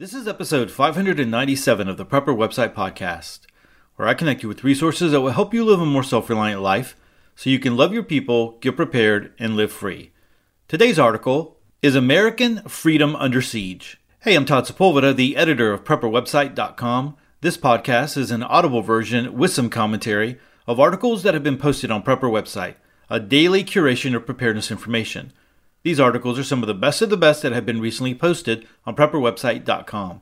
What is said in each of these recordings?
This is episode 597 of the Prepper Website Podcast, where I connect you with resources that will help you live a more self reliant life so you can love your people, get prepared, and live free. Today's article is American Freedom Under Siege. Hey, I'm Todd Sepulveda, the editor of PrepperWebsite.com. This podcast is an audible version with some commentary of articles that have been posted on Prepper Website, a daily curation of preparedness information. These articles are some of the best of the best that have been recently posted on PrepperWebsite.com.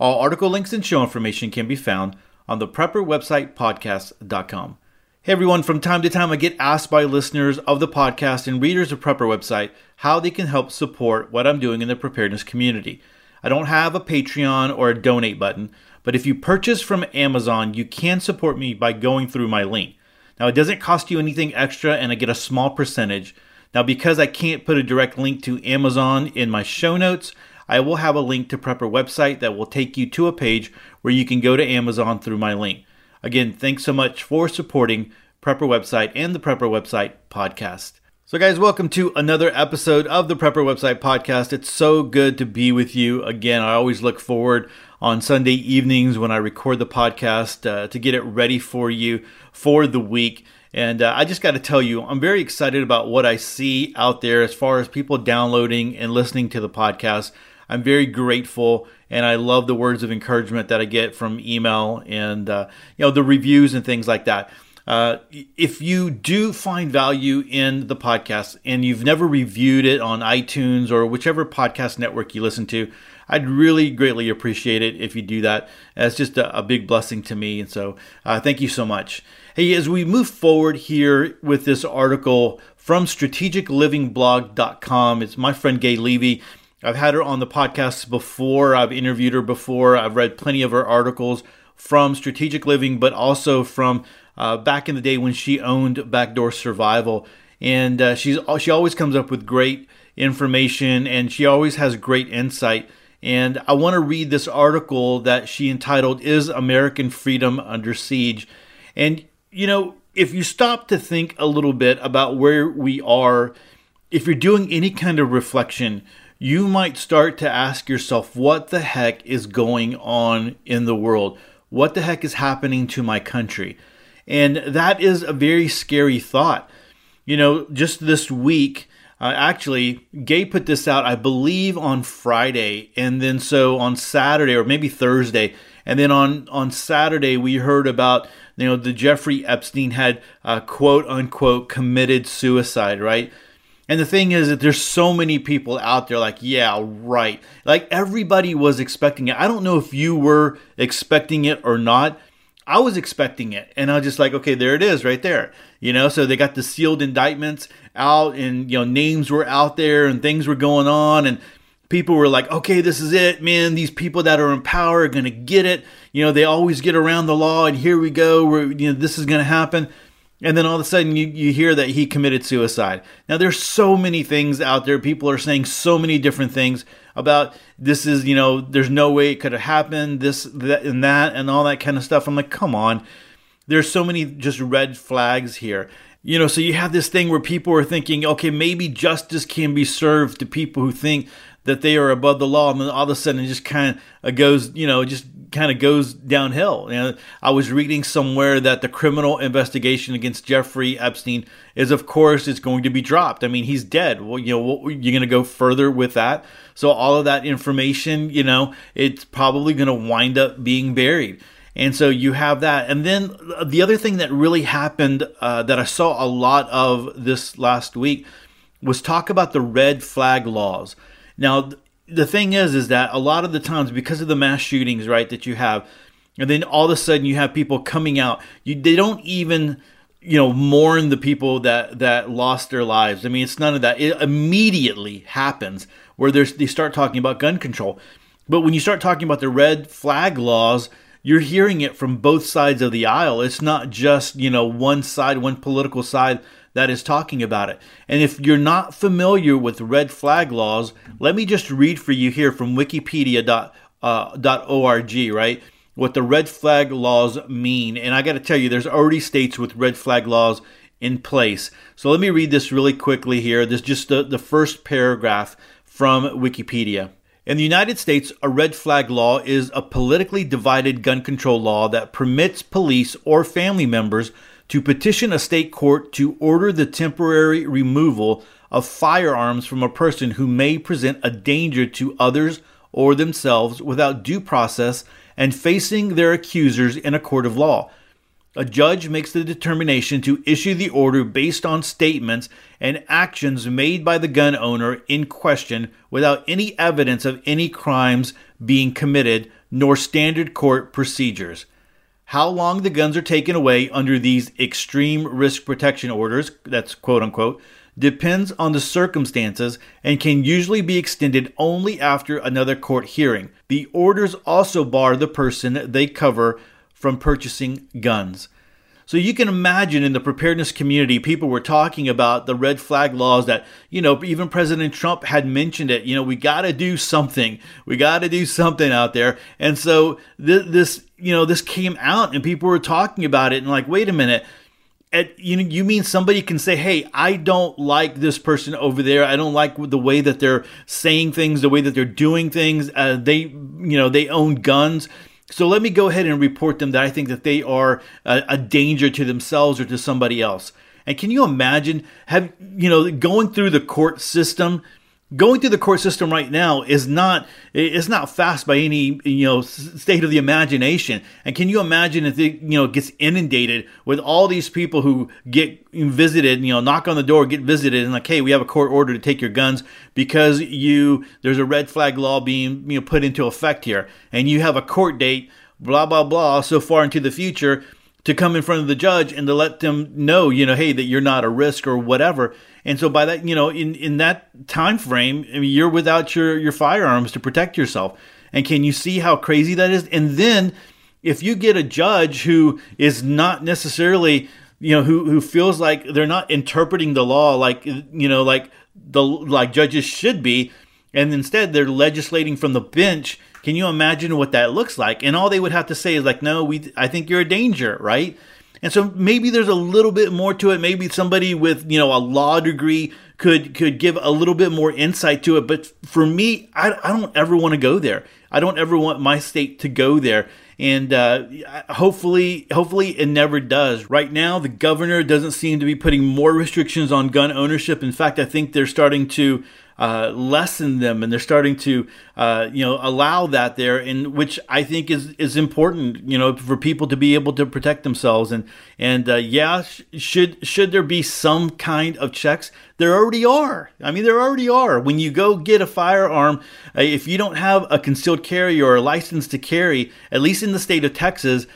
All article links and show information can be found on the PrepperWebsitePodcast.com. Hey everyone, from time to time I get asked by listeners of the podcast and readers of Prepper Website how they can help support what I'm doing in the preparedness community. I don't have a Patreon or a donate button, but if you purchase from Amazon, you can support me by going through my link. Now, it doesn't cost you anything extra, and I get a small percentage. Now, because I can't put a direct link to Amazon in my show notes, I will have a link to Prepper website that will take you to a page where you can go to Amazon through my link. Again, thanks so much for supporting Prepper website and the Prepper website podcast. So, guys, welcome to another episode of the Prepper Website Podcast. It's so good to be with you again. I always look forward on Sunday evenings when I record the podcast uh, to get it ready for you for the week. And uh, I just got to tell you, I'm very excited about what I see out there as far as people downloading and listening to the podcast. I'm very grateful, and I love the words of encouragement that I get from email and uh, you know the reviews and things like that. Uh, if you do find value in the podcast and you've never reviewed it on iTunes or whichever podcast network you listen to, I'd really greatly appreciate it if you do that. It's just a, a big blessing to me. And so uh, thank you so much. Hey, as we move forward here with this article from strategiclivingblog.com, it's my friend Gaye Levy. I've had her on the podcast before. I've interviewed her before. I've read plenty of her articles from Strategic Living, but also from uh, back in the day when she owned Backdoor Survival. And uh, she's she always comes up with great information, and she always has great insight. And I want to read this article that she entitled "Is American Freedom Under Siege?" And you know, if you stop to think a little bit about where we are, if you're doing any kind of reflection, you might start to ask yourself, what the heck is going on in the world? What the heck is happening to my country? And that is a very scary thought. You know, just this week, uh, actually, Gaye put this out, I believe, on Friday. And then so on Saturday, or maybe Thursday, and then on, on Saturday, we heard about, you know, the Jeffrey Epstein had uh, quote unquote committed suicide, right? And the thing is that there's so many people out there like, yeah, right. Like everybody was expecting it. I don't know if you were expecting it or not, I was expecting it, and I was just like, okay, there it is, right there. You know, so they got the sealed indictments out, and you know, names were out there, and things were going on, and people were like, okay, this is it, man. These people that are in power are gonna get it. You know, they always get around the law, and here we go. We're, you know, this is gonna happen. And then all of a sudden you, you hear that he committed suicide. Now there's so many things out there. People are saying so many different things about this is, you know, there's no way it could have happened, this, that, and that, and all that kind of stuff. I'm like, come on. There's so many just red flags here. You know, so you have this thing where people are thinking, okay, maybe justice can be served to people who think that they are above the law, and then all of a sudden it just kind of goes, you know, just kind of goes downhill. You know, I was reading somewhere that the criminal investigation against Jeffrey Epstein is, of course, it's going to be dropped. I mean, he's dead. Well, you know, you're going to go further with that. So all of that information, you know, it's probably going to wind up being buried. And so you have that. And then the other thing that really happened uh, that I saw a lot of this last week was talk about the red flag laws. Now, the thing is, is that a lot of the times, because of the mass shootings, right, that you have, and then all of a sudden you have people coming out, you they don't even you know mourn the people that that lost their lives. I mean, it's none of that. It immediately happens where there's they start talking about gun control. But when you start talking about the red flag laws, you're hearing it from both sides of the aisle. It's not just, you know, one side, one political side that is talking about it. And if you're not familiar with red flag laws, let me just read for you here from wikipedia.org, uh, right? What the red flag laws mean. And I got to tell you, there's already states with red flag laws in place. So let me read this really quickly here. This is just the, the first paragraph from Wikipedia. In the United States, a red flag law is a politically divided gun control law that permits police or family members to petition a state court to order the temporary removal of firearms from a person who may present a danger to others or themselves without due process and facing their accusers in a court of law. A judge makes the determination to issue the order based on statements and actions made by the gun owner in question without any evidence of any crimes being committed nor standard court procedures. How long the guns are taken away under these extreme risk protection orders, that's quote unquote, depends on the circumstances and can usually be extended only after another court hearing. The orders also bar the person they cover from purchasing guns. So you can imagine in the preparedness community, people were talking about the red flag laws that, you know, even President Trump had mentioned it. You know, we got to do something. We got to do something out there. And so th- this, you know, this came out and people were talking about it and like, wait a minute. At, you know, you mean somebody can say, "Hey, I don't like this person over there. I don't like the way that they're saying things, the way that they're doing things. Uh, they, you know, they own guns." So let me go ahead and report them that I think that they are a, a, danger to themselves or to somebody else. And can you imagine have you know going through the court system? Going through the court system right now is not it's not fast by any you know state of the imagination. And can you imagine if it you know gets inundated with all these people who get visited, you know, knock on the door, get visited, and like, hey, we have a court order to take your guns because you there's a red flag law being you know put into effect here, and you have a court date, blah blah blah, so far into the future to come in front of the judge and to let them know, you know, hey, that you're not a risk or whatever. And so by that, you know, in, in that time frame, I mean, you're without your, your firearms to protect yourself. And can you see how crazy that is? And then if you get a judge who is not necessarily, you know, who, who feels like they're not interpreting the law like, you know, like the like judges should be, and instead they're legislating from the bench can you imagine what that looks like? And all they would have to say is like, "No, we I think you're a danger," right? And so maybe there's a little bit more to it. Maybe somebody with, you know, a law degree could could give a little bit more insight to it. But for me, I, I don't ever want to go there. I don't ever want my state to go there. And uh, hopefully, hopefully it never does. Right now, the governor doesn't seem to be putting more restrictions on gun ownership. In fact, I think they're starting to uh, lessen them, and they're starting to uh, you know allow that there, and which I think is is important. You know, for people to be able to protect themselves, and and uh, yeah, sh- should should there be some kind of checks? There already are. I mean, there already are. When you go get a firearm, uh, if you don't have a concealed carry or a license to carry, at least in the state of Texas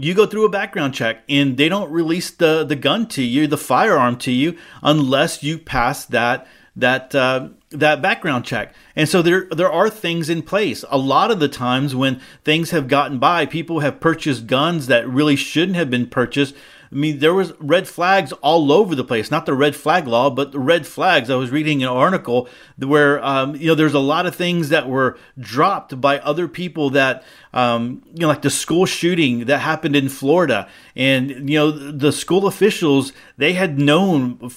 you go through a background check and they don't release the, the gun to you, the firearm to you, unless you pass that that uh, that background check. And so there there are things in place. A lot of the times when things have gotten by, people have purchased guns that really shouldn't have been purchased I mean, there was red flags all over the place. Not the red flag law, but the red flags. I was reading an article where um, you know there's a lot of things that were dropped by other people that um, you know like the school shooting that happened in Florida, and you know the school officials they had known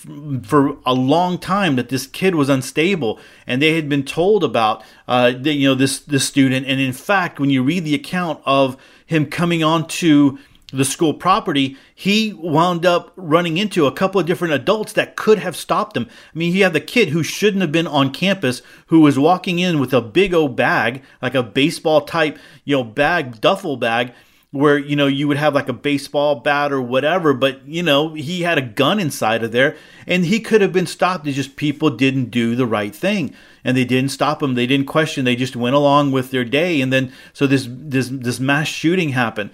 for a long time that this kid was unstable, and they had been told about uh, the, you know this this student, and in fact, when you read the account of him coming onto the school property, he wound up running into a couple of different adults that could have stopped him. I mean, he had the kid who shouldn't have been on campus who was walking in with a big old bag, like a baseball type, you know, bag, duffel bag, where, you know, you would have like a baseball bat or whatever, but, you know, he had a gun inside of there and he could have been stopped. It's just people didn't do the right thing and they didn't stop him. They didn't question. They just went along with their day. And then, so this, this, this mass shooting happened.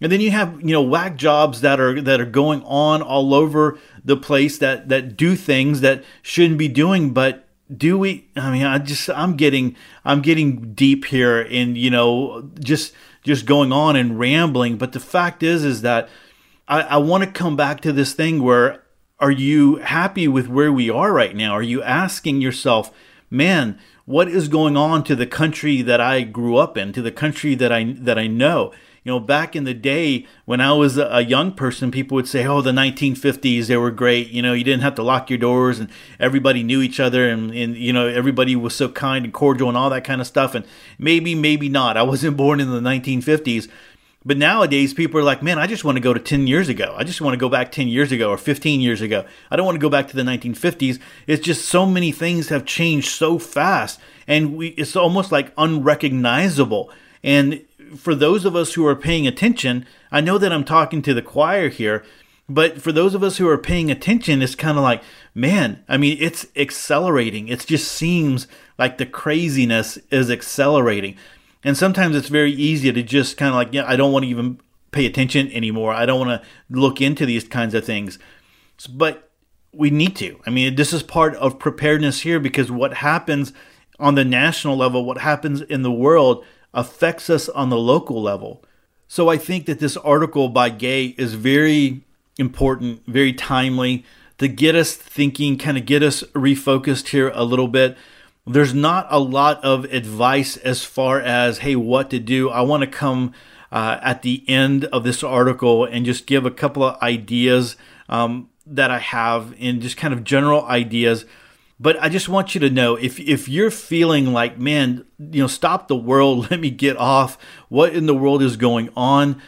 And then you have, you know, whack jobs that are that are going on all over the place that that do things that shouldn't be doing, but do we I mean, I just I'm getting I'm getting deep here in, you know, just just going on and rambling, but the fact is is that I, I want to come back to this thing where are you happy with where we are right now? Are you asking yourself, man, what is going on to the country that I grew up in, to the country that I that I know? You know, back in the day when I was a young person, people would say, "Oh, the 1950s, they were great. You know, you didn't have to lock your doors, and everybody knew each other, and, and you know, everybody was so kind and cordial, and all that kind of stuff." And maybe, maybe not. I wasn't born in the 1950s, but nowadays, people are like, man, I just want to go to 10 years ago. I just want to go back 10 years ago or 15 years ago. I don't want to go back to the 1950s. It's just so many things have changed so fast, and we, it's almost like unrecognizable. And for those of us who are paying attention, I know that I'm talking to the choir here, but for those of us who are paying attention, it's kind of like, man, I mean, it's accelerating. It just seems like the craziness is accelerating. And sometimes it's very easy to just kind of like, yeah, I don't want to even pay attention anymore. I don't want to look into these kinds of things. But we need to. I mean, this is part of preparedness here because what happens on the national level, what happens in the world affects us on the local level. So I think that this article by Gaye is very important, very timely to get us thinking, kind of get us refocused here a little bit there's not a lot of advice as far as, hey, what to do. I want to come uh, at the end of this article and just give a couple of ideas um, that I have and just kind of general ideas. But I just want you to know if, if you're feeling like, man, you know, stop the world, let me get off, what in the world is going on?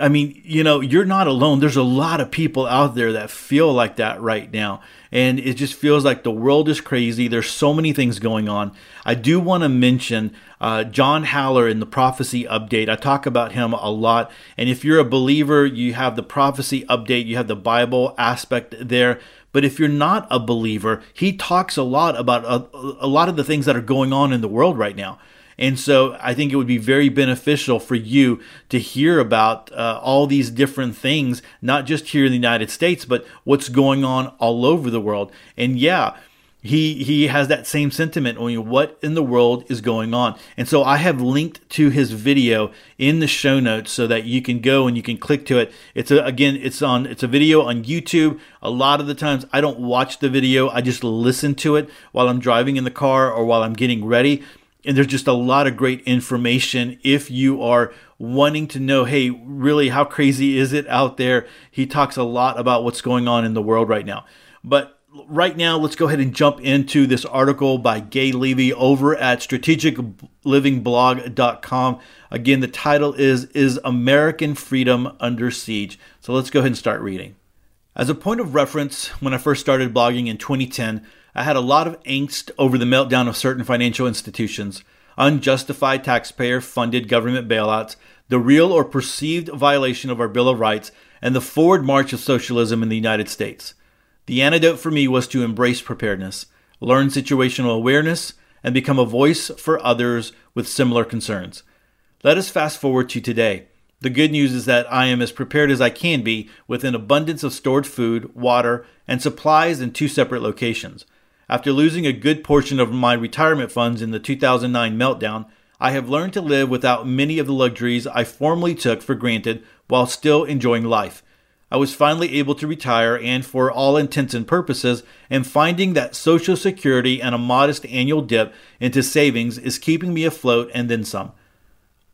I mean, you know, you're not alone. There's a lot of people out there that feel like that right now. And it just feels like the world is crazy. There's so many things going on. I do want to mention uh, John Haller in the prophecy update. I talk about him a lot. And if you're a believer, you have the prophecy update, you have the Bible aspect there. But if you're not a believer, he talks a lot about a, a lot of the things that are going on in the world right now. And so I think it would be very beneficial for you to hear about uh, all these different things, not just here in the United States, but what's going on all over the world. And yeah, he he has that same sentiment on what in the world is going on. And so I have linked to his video in the show notes so that you can go and you can click to it. It's a, again it's on it's a video on YouTube. A lot of the times I don't watch the video. I just listen to it while I'm driving in the car or while I'm getting ready and there's just a lot of great information if you are wanting to know hey really how crazy is it out there he talks a lot about what's going on in the world right now but right now let's go ahead and jump into this article by gaye levy over at strategiclivingblog.com again the title is is american freedom under siege? So let's go ahead and start reading. As a point of reference when i first started blogging in 2010 I had a lot of angst over the meltdown of certain financial institutions, unjustified taxpayer funded government bailouts, the real or perceived violation of our Bill of Rights, and the forward march of socialism in the United States. The antidote for me was to embrace preparedness, learn situational awareness, and become a voice for others with similar concerns. Let us fast forward to today. The good news is that I am as prepared as I can be with an abundance of stored food, water, and supplies in two separate locations. After losing a good portion of my retirement funds in the 2009 meltdown, I have learned to live without many of the luxuries I formerly took for granted while still enjoying life. I was finally able to retire and, for all intents and purposes, am finding that Social Security and a modest annual dip into savings is keeping me afloat and then some.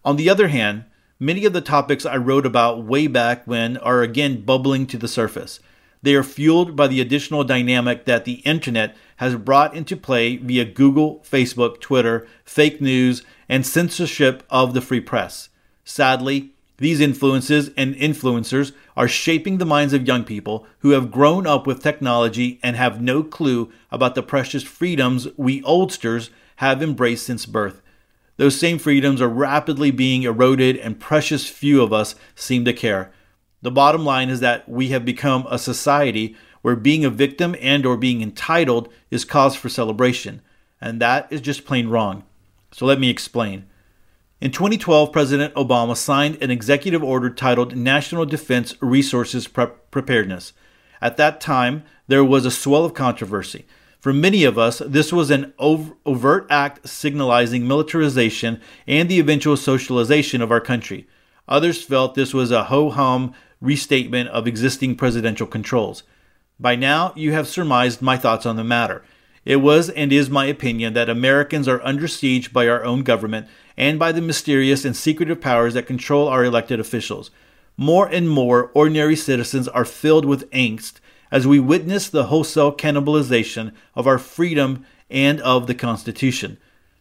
On the other hand, many of the topics I wrote about way back when are again bubbling to the surface. They are fueled by the additional dynamic that the internet has brought into play via Google, Facebook, Twitter, fake news, and censorship of the free press. Sadly, these influences and influencers are shaping the minds of young people who have grown up with technology and have no clue about the precious freedoms we oldsters have embraced since birth. Those same freedoms are rapidly being eroded, and precious few of us seem to care. The bottom line is that we have become a society where being a victim and or being entitled is cause for celebration, and that is just plain wrong. So let me explain. In 2012, President Obama signed an executive order titled National Defense Resources Pre- Preparedness. At that time, there was a swell of controversy. For many of us, this was an overt act signalizing militarization and the eventual socialization of our country. Others felt this was a ho hum restatement of existing presidential controls. By now, you have surmised my thoughts on the matter. It was and is my opinion that Americans are under siege by our own government and by the mysterious and secretive powers that control our elected officials. More and more ordinary citizens are filled with angst as we witness the wholesale cannibalization of our freedom and of the Constitution.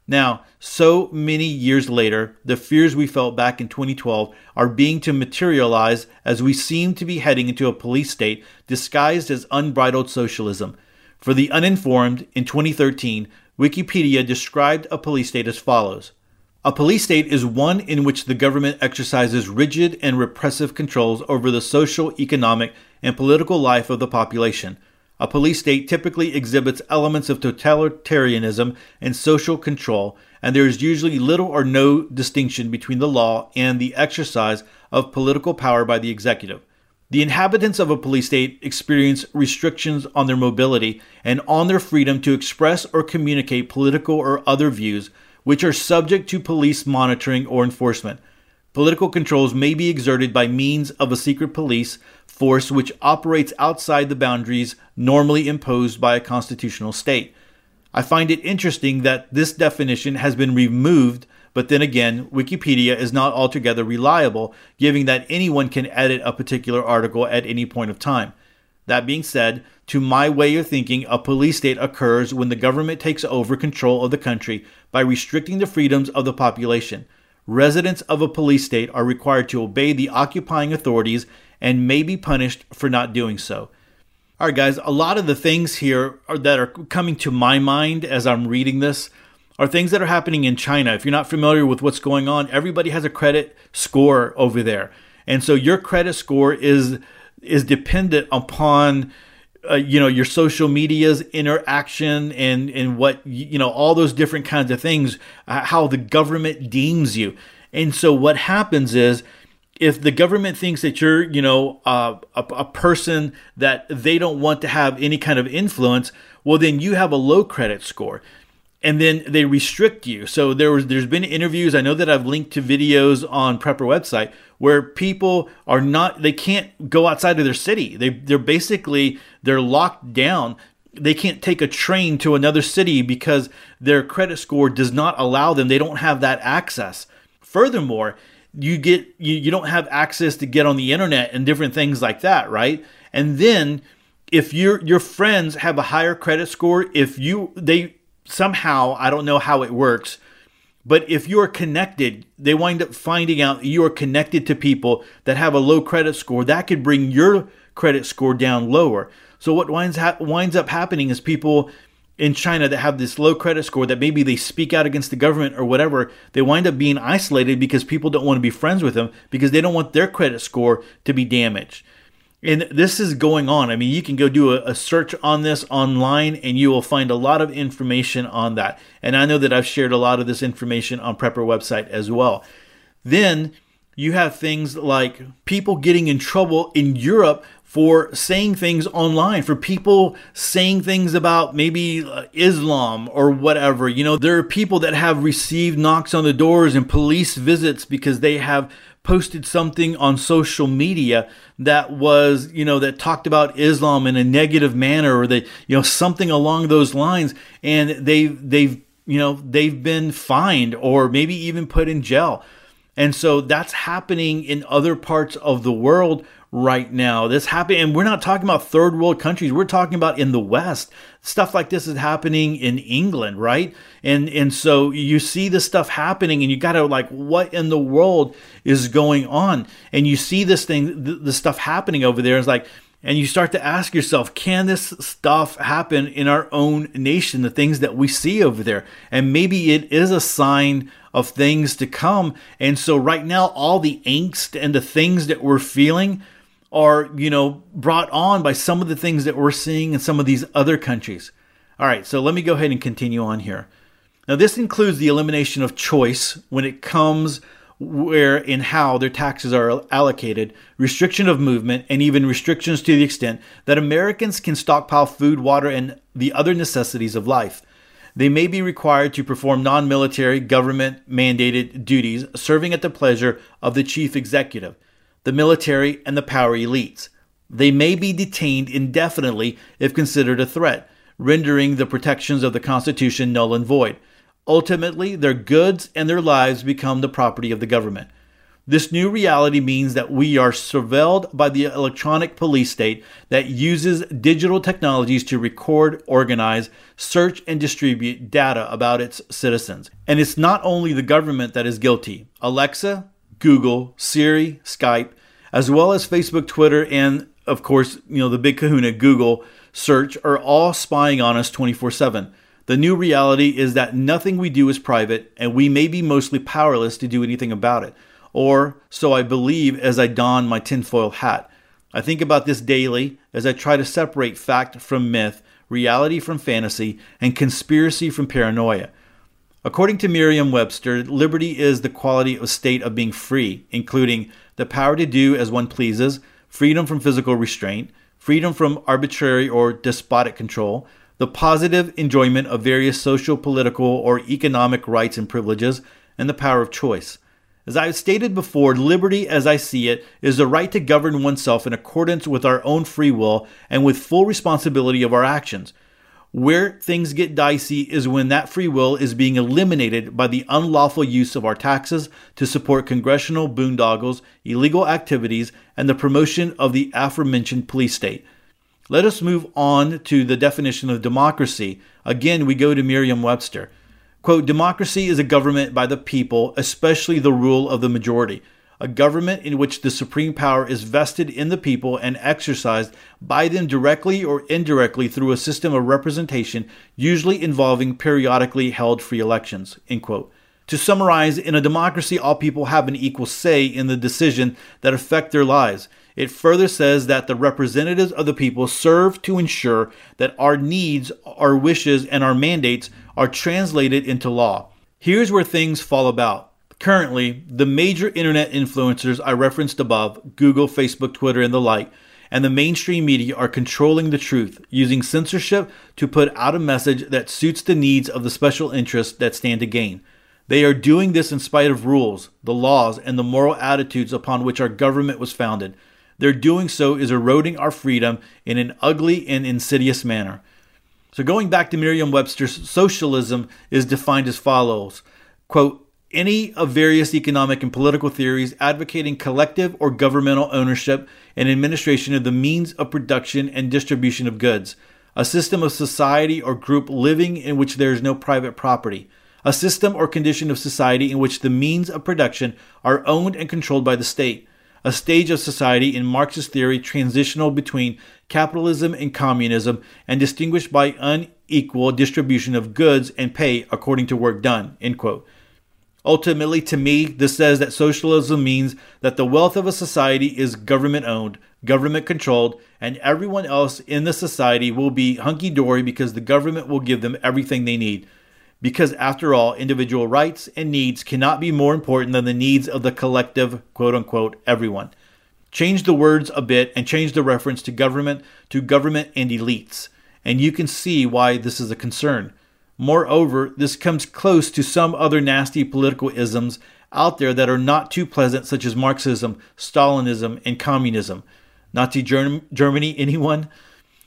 Now, so many years later, the fears we felt back in 2012 are being to materialize as we seem to be heading into a police state disguised as unbridled socialism. For the uninformed, in 2013, Wikipedia described a police state as follows A police state is one in which the government exercises rigid and repressive controls over the social, economic, and political life of the population. A police state typically exhibits elements of totalitarianism and social control, and there is usually little or no distinction between the law and the exercise of political power by the executive. The inhabitants of a police state experience restrictions on their mobility and on their freedom to express or communicate political or other views, which are subject to police monitoring or enforcement. Political controls may be exerted by means of a secret police force which operates outside the boundaries normally imposed by a constitutional state. I find it interesting that this definition has been removed but then again, Wikipedia is not altogether reliable, given that anyone can edit a particular article at any point of time. That being said, to my way of thinking, a police state occurs when the government takes over control of the country by restricting the freedoms of the population. Residents of a police state are required to obey the occupying authorities and may be punished for not doing so. All right, guys, a lot of the things here are, that are coming to my mind as I'm reading this are things that are happening in China. If you're not familiar with what's going on, everybody has a credit score over there. And so your credit score is is dependent upon uh, you know your social media's interaction and and what you know all those different kinds of things uh, how the government deems you. And so what happens is if the government thinks that you're you know uh, a, a person that they don't want to have any kind of influence well then you have a low credit score and then they restrict you. So there was there's been interviews. I know that I've linked to videos on Prepper website where people are not they can't go outside of their city. They they're basically they're locked down. They can't take a train to another city because their credit score does not allow them. They don't have that access. Furthermore, you get you, you don't have access to get on the internet and different things like that, right? And then if your your friends have a higher credit score, if you they somehow, I don't know how it works, but if you're connected, they wind up finding out you are connected to people that have a low credit score. That could bring your credit score down lower. So what winds ha- winds up happening is people in China that have this low credit score that maybe they speak out against the government or whatever, they wind up being isolated because people don't want to be friends with them because they don't want their credit score to be damaged. And this is going on. I mean, you can go do a, a, search on this online and you will find a lot of information on that. And I know that I've shared a lot of this information on Prepper website as well. Then you have things like people getting in trouble in Europe for saying things online, for people saying things about maybe uh, Islam or whatever. You know, there are people that have received knocks on the doors and police visits because they have posted something on social media that was, you know, that talked about Islam in a negative manner or they, you know, something along those lines. And they, they've, you know, they've been fined or maybe even put in jail. And so that's happening in other parts of the world right now. This happening, and we're not talking about third world countries. We're talking about in the West. Stuff like this is happening in England, right? And and so you see this stuff happening, and you got to like, what in the world is going on? And you see this thing, the, the stuff happening over there. It's like. And you start to ask yourself, can this stuff happen in our own nation? The things that we see over there. And maybe it is a sign of things to come. And so, right now, all the angst and the things that we're feeling, are, you know, brought on by some of the things that we're seeing in some of these other countries. All right, so let me go ahead and continue on here. Now, this includes the elimination of choice when it comes where and how their taxes are allocated, restriction of movement, and even restrictions to the extent that Americans can stockpile food, water, and the other necessities of life. They may be required to perform non military, government mandated duties, serving at the pleasure of the chief executive the military, and the power elites. They may be detained indefinitely if considered a threat, rendering the protections of the Constitution null and void. Ultimately, their goods and their lives become the property of the government. This new reality means that we are surveilled by the electronic police state that uses digital technologies to record, organize, search, and distribute data about its citizens. And it's not only the government that is guilty. Alexa, Google, Siri, Skype, as well as Facebook, Twitter, and of course, you know, the big kahuna, Google search, are all spying on us 24 7. The new reality is that nothing we do is private, and we may be mostly powerless to do anything about it or so I believe as I don my tinfoil hat. I think about this daily as I try to separate fact from myth, reality from fantasy, and conspiracy from paranoia. According to Merriam Webster, liberty is the quality of state of being free, including the power to do as one pleases, freedom from physical restraint, freedom from arbitrary or despotic control, the positive enjoyment of various social, political, or economic rights and privileges, and the power of choice. As I have stated before, liberty, as I see it, is the right to govern oneself in accordance with our own free will and with full responsibility of our actions. Where things get dicey is when that free will is being eliminated by the unlawful use of our taxes to support congressional boondoggles, illegal activities, and the promotion of the aforementioned police state. Let us move on to the definition of democracy. Again, we go to Merriam Webster. Quote, democracy is a government by the people, especially the rule of the majority. A government in which the supreme power is vested in the people and exercised by them directly or indirectly through a system of representation, usually involving periodically held free elections. To summarize, in a democracy, all people have an equal say in the decisions that affect their lives. It further says that the representatives of the people serve to ensure that our needs, our wishes, and our mandates are translated into law. Here's where things fall about. Currently, the major internet influencers I referenced above Google, Facebook, Twitter, and the like and the mainstream media are controlling the truth, using censorship to put out a message that suits the needs of the special interests that stand to gain. They are doing this in spite of rules, the laws, and the moral attitudes upon which our government was founded. Their doing so is eroding our freedom in an ugly and insidious manner. So, going back to Merriam Webster's, socialism is defined as follows quote, any of various economic and political theories advocating collective or governmental ownership and administration of the means of production and distribution of goods, a system of society or group living in which there is no private property, a system or condition of society in which the means of production are owned and controlled by the state, a stage of society in Marxist theory transitional between capitalism and communism and distinguished by unequal distribution of goods and pay according to work done. End quote. Ultimately, to me, this says that socialism means that the wealth of a society is government owned, government controlled, and everyone else in the society will be hunky dory because the government will give them everything they need because after all, individual rights and needs cannot be more important than the needs of the collective, quote unquote, everyone. Change the words a bit and change the reference to government to government and elites, and you can see why this is a concern. Moreover, this comes close to some other nasty political isms out there that are not too pleasant, such as Marxism, Stalinism, and communism. Nazi Germany, anyone?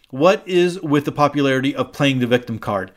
What is with the popularity of playing the victim card?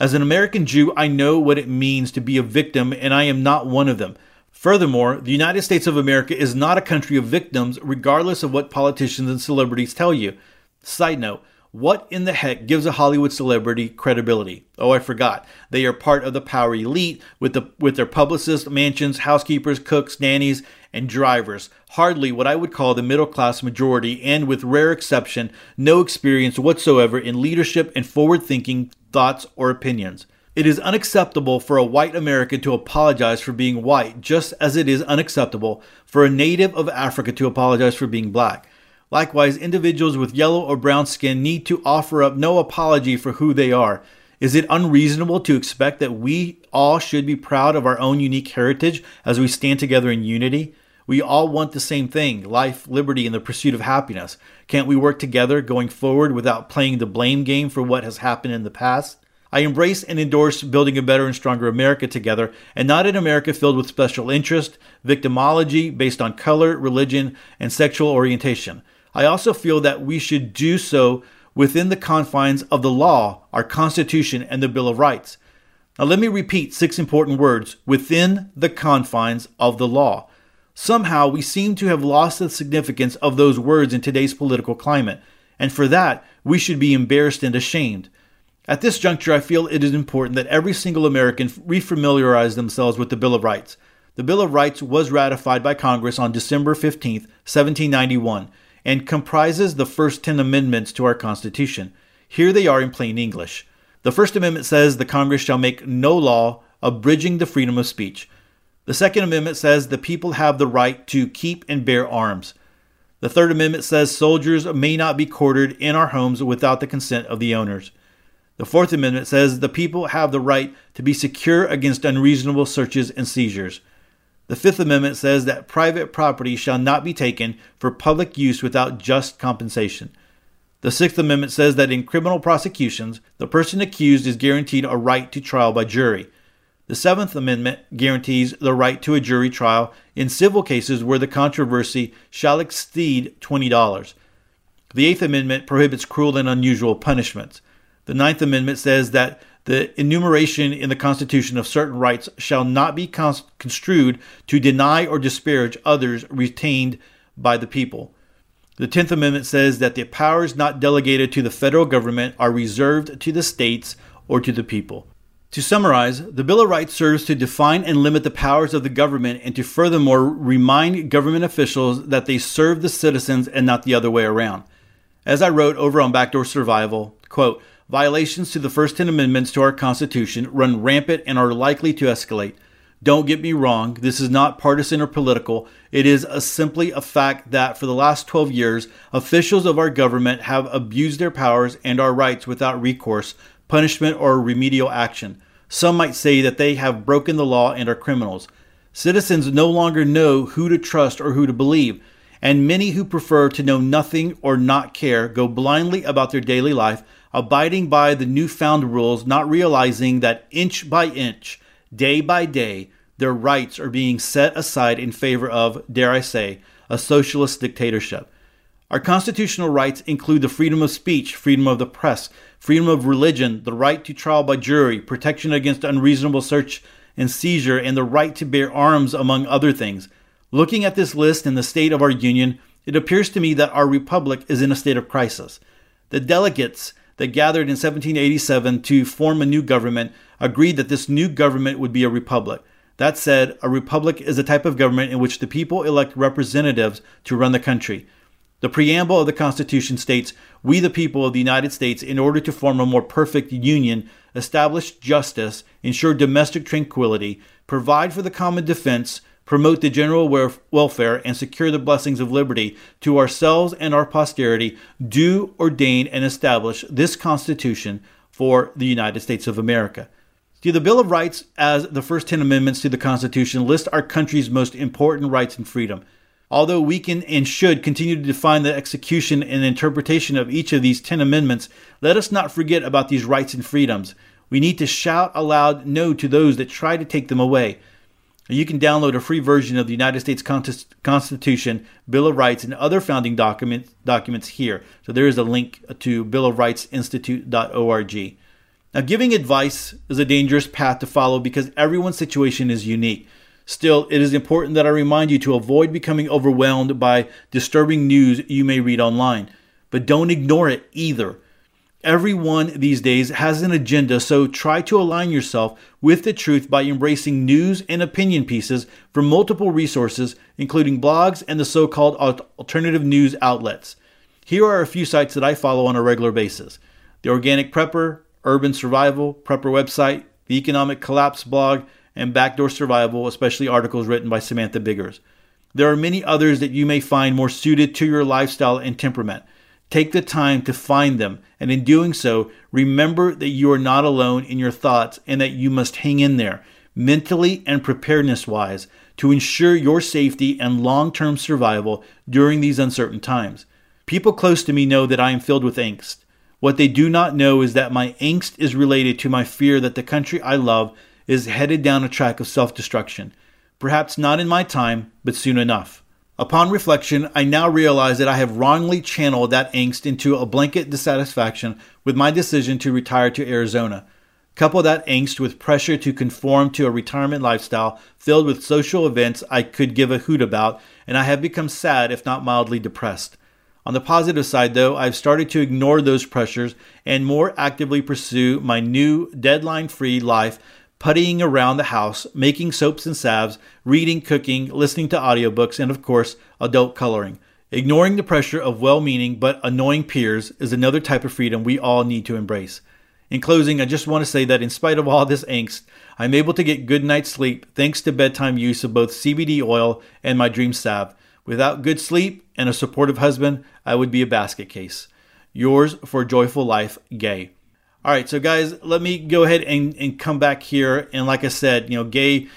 As an American Jew, I know what it means to be a victim, and I am not one of them. Furthermore, the United States of America is not a country of victims, regardless of what politicians and celebrities tell you. Side note what in the heck gives a Hollywood celebrity credibility? Oh, I forgot. They are part of the power elite with the with their publicists, mansions, housekeepers, cooks, nannies, and drivers. Hardly what I would call the middle class majority, and with rare exception, no experience whatsoever in leadership and forward thinking thoughts or opinions. It is unacceptable for a white American to apologize for being white, just as it is unacceptable for a native of Africa to apologize for being black. Likewise, individuals with yellow or brown skin need to offer up no apology for who they are. Is it unreasonable to expect that we all should be proud of our own unique heritage as we stand together in unity? We all want the same thing life, liberty, and the pursuit of happiness. Can't we work together going forward without playing the blame game for what has happened in the past? I embrace and endorse building a better and stronger America together, and not an America filled with special interest, victimology based on color, religion, and sexual orientation. I also feel that we should do so within the confines of the law, our Constitution, and the Bill of Rights. Now, let me repeat six important words within the confines of the law. Somehow, we seem to have lost the significance of those words in today's political climate, and for that, we should be embarrassed and ashamed. At this juncture, I feel it is important that every single American refamiliarize themselves with the Bill of Rights. The Bill of Rights was ratified by Congress on December 15, 1791, and comprises the first 10 amendments to our Constitution. Here they are in plain English. The First Amendment says the Congress shall make no law abridging the freedom of speech. The Second Amendment says the people have the right to keep and bear arms. The Third Amendment says soldiers may not be quartered in our homes without the consent of the owners. The Fourth Amendment says the people have the right to be secure against unreasonable searches and seizures. The Fifth Amendment says that private property shall not be taken for public use without just compensation. The Sixth Amendment says that in criminal prosecutions, the person accused is guaranteed a right to trial by jury. The Seventh Amendment guarantees the right to a jury trial in civil cases where the controversy shall exceed $20. The Eighth Amendment prohibits cruel and unusual punishments. The Ninth Amendment says that the enumeration in the Constitution of certain rights shall not be construed to deny or disparage others retained by the people. The Tenth Amendment says that the powers not delegated to the federal government are reserved to the states or to the people. To summarize, the Bill of Rights serves to define and limit the powers of the government and to furthermore remind government officials that they serve the citizens and not the other way around. As I wrote over on Backdoor Survival, quote, Violations to the first 10 amendments to our Constitution run rampant and are likely to escalate. Don't get me wrong, this is not partisan or political. It is a, simply a fact that for the last 12 years, officials of our government have abused their powers and our rights without recourse, punishment, or remedial action. Some might say that they have broken the law and are criminals. Citizens no longer know who to trust or who to believe, and many who prefer to know nothing or not care go blindly about their daily life abiding by the newfound rules, not realizing that inch by inch, day by day, their rights are being set aside in favor of, dare I say, a socialist dictatorship. Our constitutional rights include the freedom of speech, freedom of the press, freedom of religion, the right to trial by jury, protection against unreasonable search and seizure, and the right to bear arms, among other things. Looking at this list and the state of our union, it appears to me that our republic is in a state of crisis. The delegates that gathered in 1787 to form a new government agreed that this new government would be a republic. That said, a republic is a type of government in which the people elect representatives to run the country. The preamble of the Constitution states, We, the people of the United States, in order to form a more perfect union, establish justice, ensure domestic tranquility, provide for the common defense, promote the general welfare, and secure the blessings of liberty to ourselves and our posterity, do ordain and establish this Constitution for the United States of America. See, the Bill of Rights, as the first 10 amendments to the Constitution, list our country's most important rights and freedom. Although we can and should continue to define the execution and interpretation of each of these 10 amendments, let us not forget about these rights and freedoms. We need to shout aloud no to those that try to take them away. You can download a free version of the United States Constitution, Bill of Rights, and other founding documents, documents here. So there is a link to billofrightsinstitute.org. Now, giving advice is a dangerous path to follow because everyone's situation is unique. Still, it is important that I remind you to avoid becoming overwhelmed by disturbing news you may read online. But don't ignore it either. Everyone these days has an agenda, so try to align yourself with the truth by embracing news and opinion pieces from multiple resources, including blogs and the so called alternative news outlets. Here are a few sites that I follow on a regular basis The Organic Prepper, Urban Survival, Prepper website, the Economic Collapse blog, and Backdoor Survival, especially articles written by Samantha Biggers. There are many others that you may find more suited to your lifestyle and temperament. Take the time to find them, and in doing so, remember that you are not alone in your thoughts and that you must hang in there, mentally and preparedness wise, to ensure your safety and long term survival during these uncertain times. People close to me know that I am filled with angst. What they do not know is that my angst is related to my fear that the country I love is headed down a track of self destruction. Perhaps not in my time, but soon enough. Upon reflection, I now realize that I have wrongly channeled that angst into a blanket dissatisfaction with my decision to retire to Arizona. Couple that angst with pressure to conform to a retirement lifestyle filled with social events I could give a hoot about, and I have become sad, if not mildly depressed. On the positive side, though, I've started to ignore those pressures and more actively pursue my new deadline free life, puttying around the house, making soaps and salves, reading, cooking, listening to audiobooks, and of course, adult coloring. Ignoring the pressure of well meaning but annoying peers is another type of freedom we all need to embrace. In closing, I just want to say that in spite of all this angst, I'm able to get good night's sleep thanks to bedtime use of both CBD oil and my dream salve. Without good sleep and a supportive husband, I would be a basket case. Yours for joyful life, Gaye. All right, so guys, let me go ahead and, and come back here. And like I said, you know, Gaye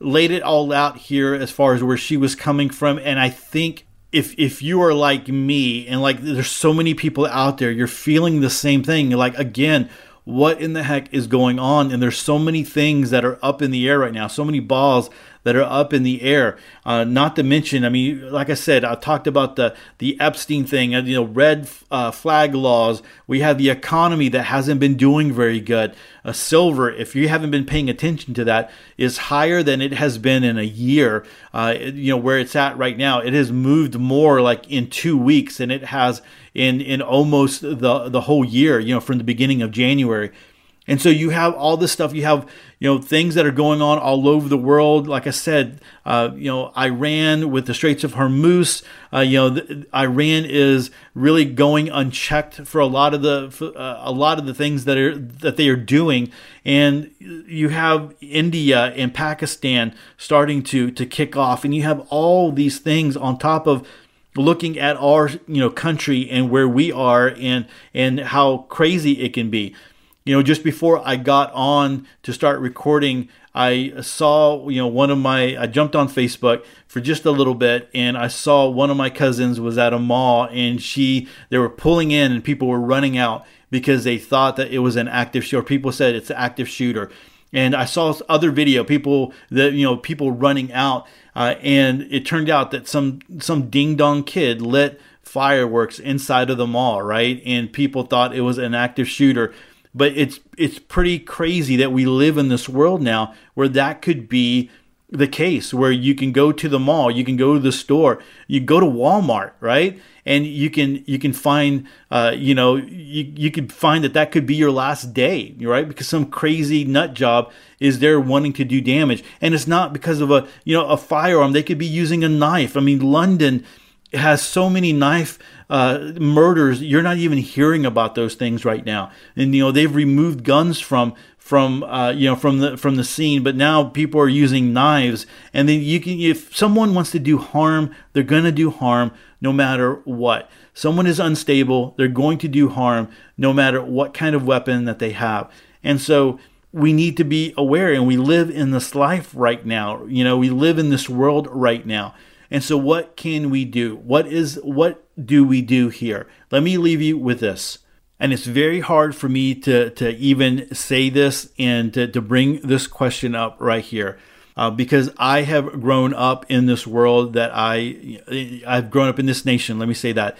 laid it all out here as far as where she was coming from. And I think if if you are like me and like there's so many people out there, you're feeling the same thing. Like again, what in the heck is going on? And there's so many things that are up in the air right now, so many balls that are up in the air. Uh, not to mention, I mean, like I said, I talked about the the Epstein thing, uh, you know, red uh, flag laws. We have the economy that hasn't been doing very good. Uh, silver, if you haven't been paying attention to that, is higher than it has been in a year. Uh, you know where it's at right now. It has moved more like in two weeks than it has in in almost the the whole year. You know, from the beginning of January. And so you have all this stuff. You have, you know, things that are going on all over the world. Like I said, uh, you know, Iran with the Straits of Hormuz. Uh, you know, the, Iran is really going unchecked for a lot of the for, uh, a lot of the things that are that they are doing. And you have India and Pakistan starting to to kick off, and you have all these things on top of looking at our you know country and where we are and and how crazy it can be you know, just before I got on to start recording, I saw, you know, one of my, I jumped on Facebook for just a little bit and I saw one of my cousins was at a mall and she, they were pulling in and people were running out because they thought that it was an active shooter. People said it's an active shooter. And I saw other video, people that, you know, people running out. Uh, and it turned out that some, some ding dong kid lit fireworks inside of the mall, right? And people thought it was an active shooter but it's it's pretty crazy that we live in this world now where that could be the case where you can go to the mall, you can go to the store, you go to Walmart, right? And you can you can find uh, you know you you could find that that could be your last day, right? Because some crazy nut job is there wanting to do damage, and it's not because of a you know a firearm. They could be using a knife. I mean, London has so many knife uh, murders. You're not even hearing about those things right now. And you know they've removed guns from from uh, you know from the from the scene, but now people are using knives. And then you can if someone wants to do harm, they're gonna do harm no matter what. Someone is unstable, they're going to do harm no matter what kind of weapon that they have. And so we need to be aware and we live in this life right now. You know, we live in this world right now. And so what can we do? What is what do we do here? Let me leave you with this. And it's very hard for me to, to even say this and to, to bring this question up right here. Uh, because I have grown up in this world that I I've grown up in this nation. Let me say that,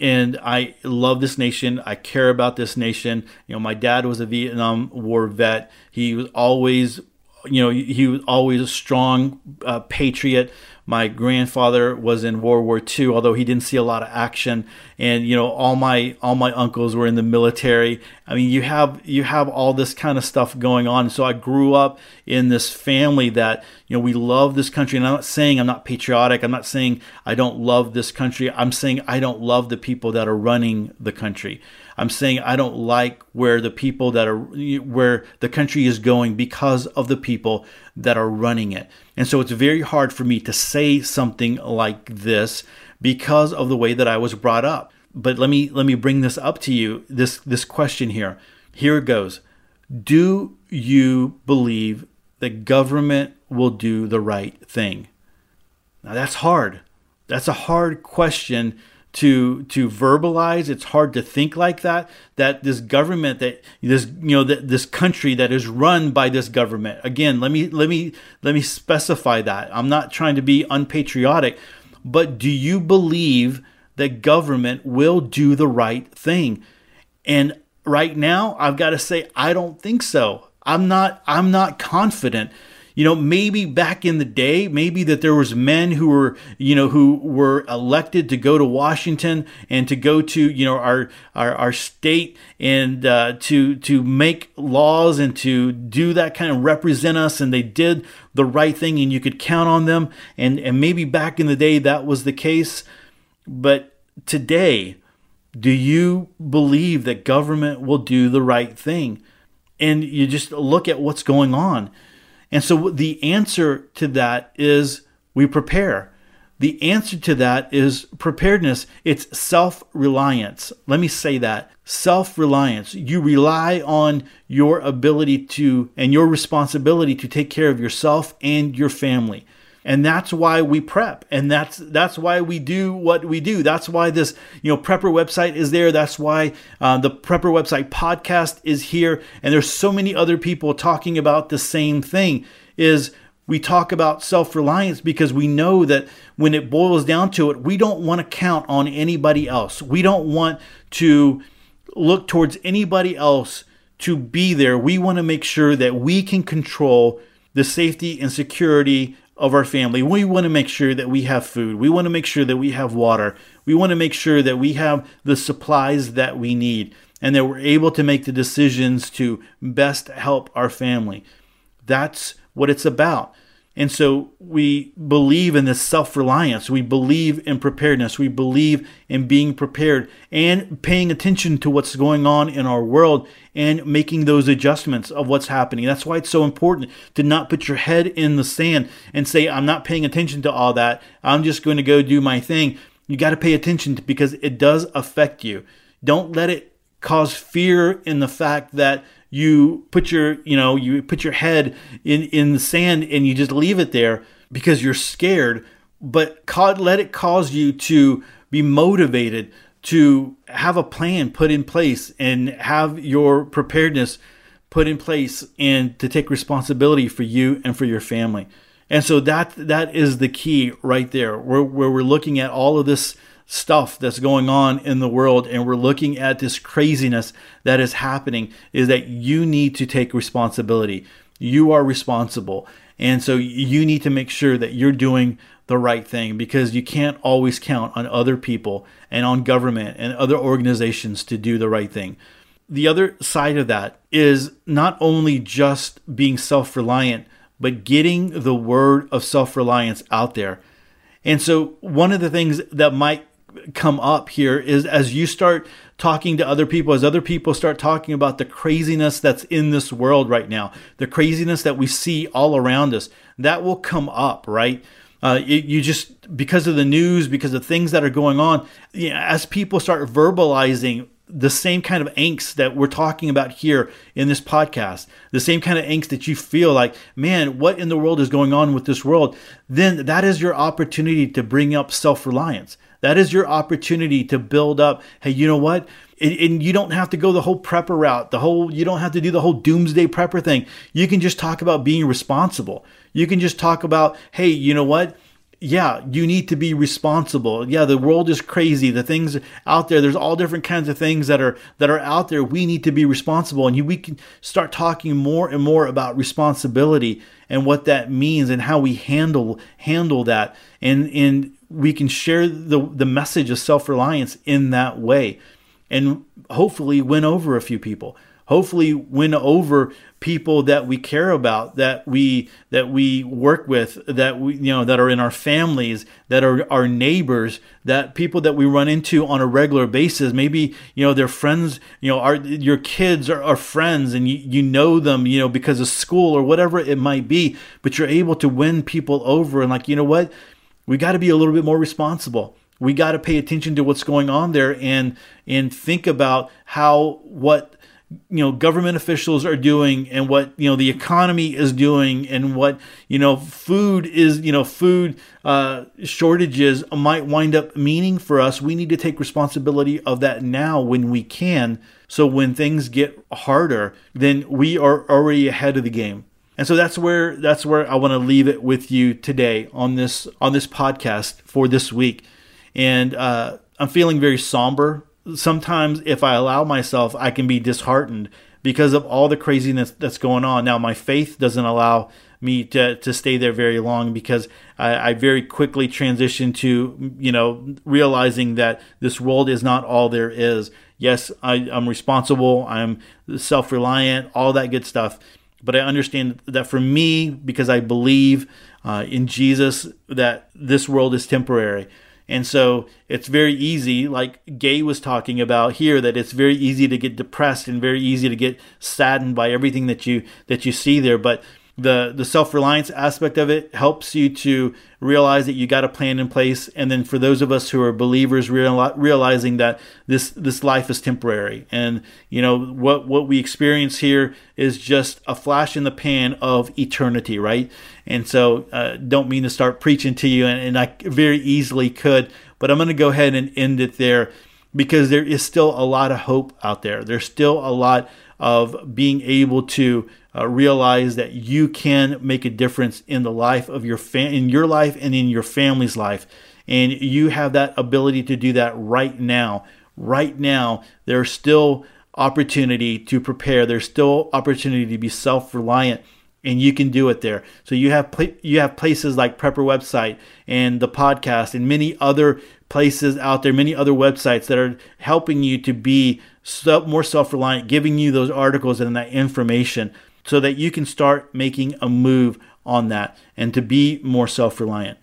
and I love this nation. I care about this nation. You know, my dad was a Vietnam War vet. He was always, you know, he was always a strong uh, patriot. My grandfather was in World War II, although he didn't see a lot of action. And you know, all my all my uncles were in the military. I mean, you have you have all this kind of stuff going on. So I grew up in this family that you know we love this country. And I'm not saying I'm not patriotic. I'm not saying I don't love this country. I'm saying I don't love the people that are running the country. I'm saying I don't like where the people that are where the country is going because of the people that are running it. And so it's very hard for me to say something like this because of the way that I was brought up. But let me let me bring this up to you. This this question here. Here it goes. Do you believe that government will do the right thing? Now that's hard. That's a hard question to to verbalize it's hard to think like that that this government that this you know that this country that is run by this government. Again let me let me let me specify that. I'm not trying to be unpatriotic but do you believe that government will do the right thing? And right now i've got to say i don't think so. I'm not I'm not confident you know maybe back in the day maybe that there was men who were you know who were elected to go to washington and to go to you know our our, our state and uh, to to make laws and to do that kind of represent us and they did the right thing and you could count on them. And and maybe back in the day that was the case. But today do you believe that government will do the right thing? And you just look at what's going on and so the answer to that is we prepare. The answer to that is preparedness. It's self reliance. Let me say that self reliance. You rely on your ability to and your responsibility to take care of yourself and your family and that's why we prep. And that's that's why we do what we do. That's why this you know prepper website is there. That's why uh, the prepper website podcast is here. And there's so many other people talking about the same thing is we talk about self-reliance because we know that when it boils down to it we don't want to count on anybody else. We don't want to look towards anybody else to be there. We want to make sure that we can control the safety and security of our family. We want to make sure that we have food. We want to make sure that we have water. We want to make sure that we have the supplies that we need and that we're able to make the decisions to best help our family. That's what it's about. And so we believe in this self reliance. We believe in preparedness. We believe in being prepared and paying attention to what's going on in our world and making those adjustments of what's happening. That's why it's so important to not put your head in the sand and say, I'm not paying attention to all that. I'm just going to go do my thing. You got to pay attention to, because it does affect you. Don't let it cause fear in the fact that you put your you know you put your head in in the sand and you just leave it there because you're scared but let it cause you to be motivated to have a plan put in place and have your preparedness put in place and to take responsibility for you and for your family and so that that is the key right there where, where we're looking at all of this stuff that's going on in the world and we're looking at this craziness that is happening is that you need to take responsibility. You are responsible. And so you need to make sure that you're doing the right thing because you can't always count on other people and on government and other organizations to do the right thing. The other side of that is not only just being self reliant, but getting the word of self reliance out there. And so, one of the things that might come up here is as you start talking to other people, as other people start talking about the craziness that's in this world right now, the craziness that we see all around us, that will come up, right? Uh, it, you just because of the news, because of things that are going on, you know, as people start verbalizing the same kind of angst that we're talking about here in this podcast, the same kind of angst that you feel like, man, what in the world is going on with this world? Then that is your opportunity to bring up self reliance. That is your opportunity to build up. Hey, you know what? And you don't have to go the whole prepper route, the whole, you don't have to do the whole doomsday prepper thing. You can just talk about being responsible. You can just talk about, hey, you know what? yeah, you need to be responsible. Yeah, the world is crazy. The things out there, there's all different kinds of things that are that are out there. We need to be responsible, and you, we can start talking more and more about responsibility and what that means and how we handle handle that, and and we can share the the message of self reliance in that way, and hopefully win over a few people hopefully win over people that we care about that we that we work with that we you know that are in our families that are our neighbors that people that we run into on a regular basis. Maybe you know they're friends you know our your kids are, are friends and you, you know them you know because of school or whatever it might be but you're able to win people over. And like you know what? We got to be a little bit more responsible. We got to pay attention to what's going on there and and think about how what you know government officials are doing and what you know the economy is doing and what you know food is you know food uh, shortages might wind up meaning for us we need to take responsibility of that now when we can. So when things get harder then we are already ahead of the game. And so that's where that's where I want to leave it with you today on this on this podcast for this week. And uh, I'm feeling very somber sometimes if I allow myself, I can be disheartened because of all the craziness that's going on. Now, my faith doesn't allow me to, to stay there very long because I, I very quickly transition to, you know, realizing that this world is not all there is. Yes, I, I'm responsible, I'm self reliant, all that good stuff. But I understand that for me, because I believe uh, in Jesus, that this world is temporary. And so it's very easy, like Gaye was talking about here, that it's very easy to get depressed and very easy to get saddened by everything that you that you see there. But the the self-reliance aspect of it helps you to realize that you got a plan in place. And then for those of us who are believers real, realizing that this this life is temporary. And you know what what we experience here is just a flash in the pan of eternity right and so uh, don't mean to start preaching to you and, and i very easily could but i'm going to go ahead and end it there because there is still a lot of hope out there. There's still a lot of being able to uh, realize that you can make a difference in the life of your fam- in your life and in your family's life. And you have that ability to do that right now. Right now there's still opportunity to prepare. There's still opportunity to be self-reliant and you can do it there so you have pl- you have places like prepper website and the podcast and many other places out there many other websites that are helping you to be more self-reliant giving you those articles and that information so that you can start making a move on that and to be more self reliant.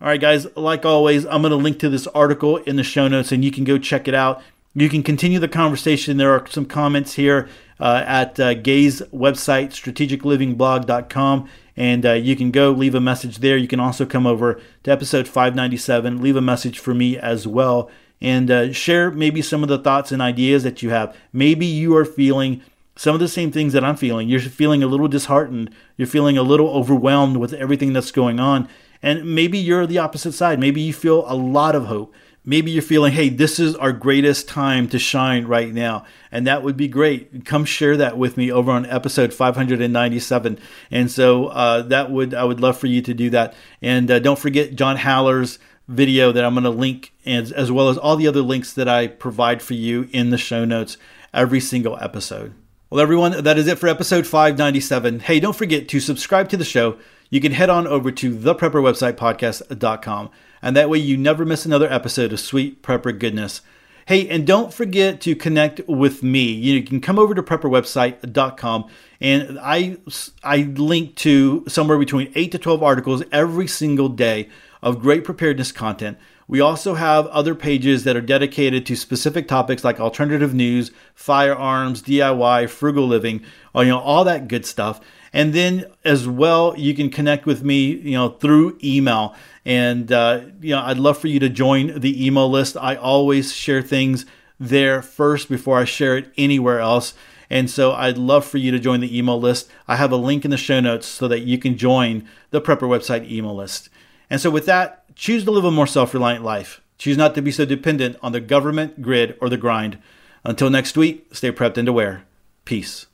All right, guys, like always, I'm going to link to this article in the show notes and you can go check it out. You can continue the conversation. There are some comments here uh, at uh, Gaye's website, strategiclivingblog.com, and uh, you can go leave a message there. You can also come over to episode 597, leave a message for me as well, and uh, share maybe some of the thoughts and ideas that you have. Maybe you are feeling some of the same things that I'm feeling. You're feeling a little disheartened. You're feeling a little overwhelmed with everything that's going on. And maybe you're the opposite side. Maybe you feel a lot of hope. Maybe you're feeling, hey, this is our greatest time to shine right now. And that would be great. Come share that with me over on episode 597. And so uh, that would, I would love for you to do that. And uh, don't forget John Haller's video that I'm going to link, as, as well as all the other links that I provide for you in the show notes every single episode. Well, everyone, that is it for episode 597. Hey, don't forget to subscribe to the show. You can head on over to theprepperwebsitepodcast.com, and that way you never miss another episode of Sweet Prepper Goodness. Hey, and don't forget to connect with me. You can come over to prepperwebsite.com and I I link to somewhere between 8 to 12 articles every single day of great preparedness content we also have other pages that are dedicated to specific topics like alternative news, firearms, DIY, frugal living, or, you know, all that good stuff. And then as well, you can connect with me, you know, through email. And uh, you know, I'd love for you to join the email list. I always share things there first before I share it anywhere else. And so I'd love for you to join the email list. I have a link in the show notes so that you can join the Prepper website email list. And so with that, Choose to live a more self reliant life. Choose not to be so dependent on the government, grid, or the grind. Until next week, stay prepped and aware. Peace.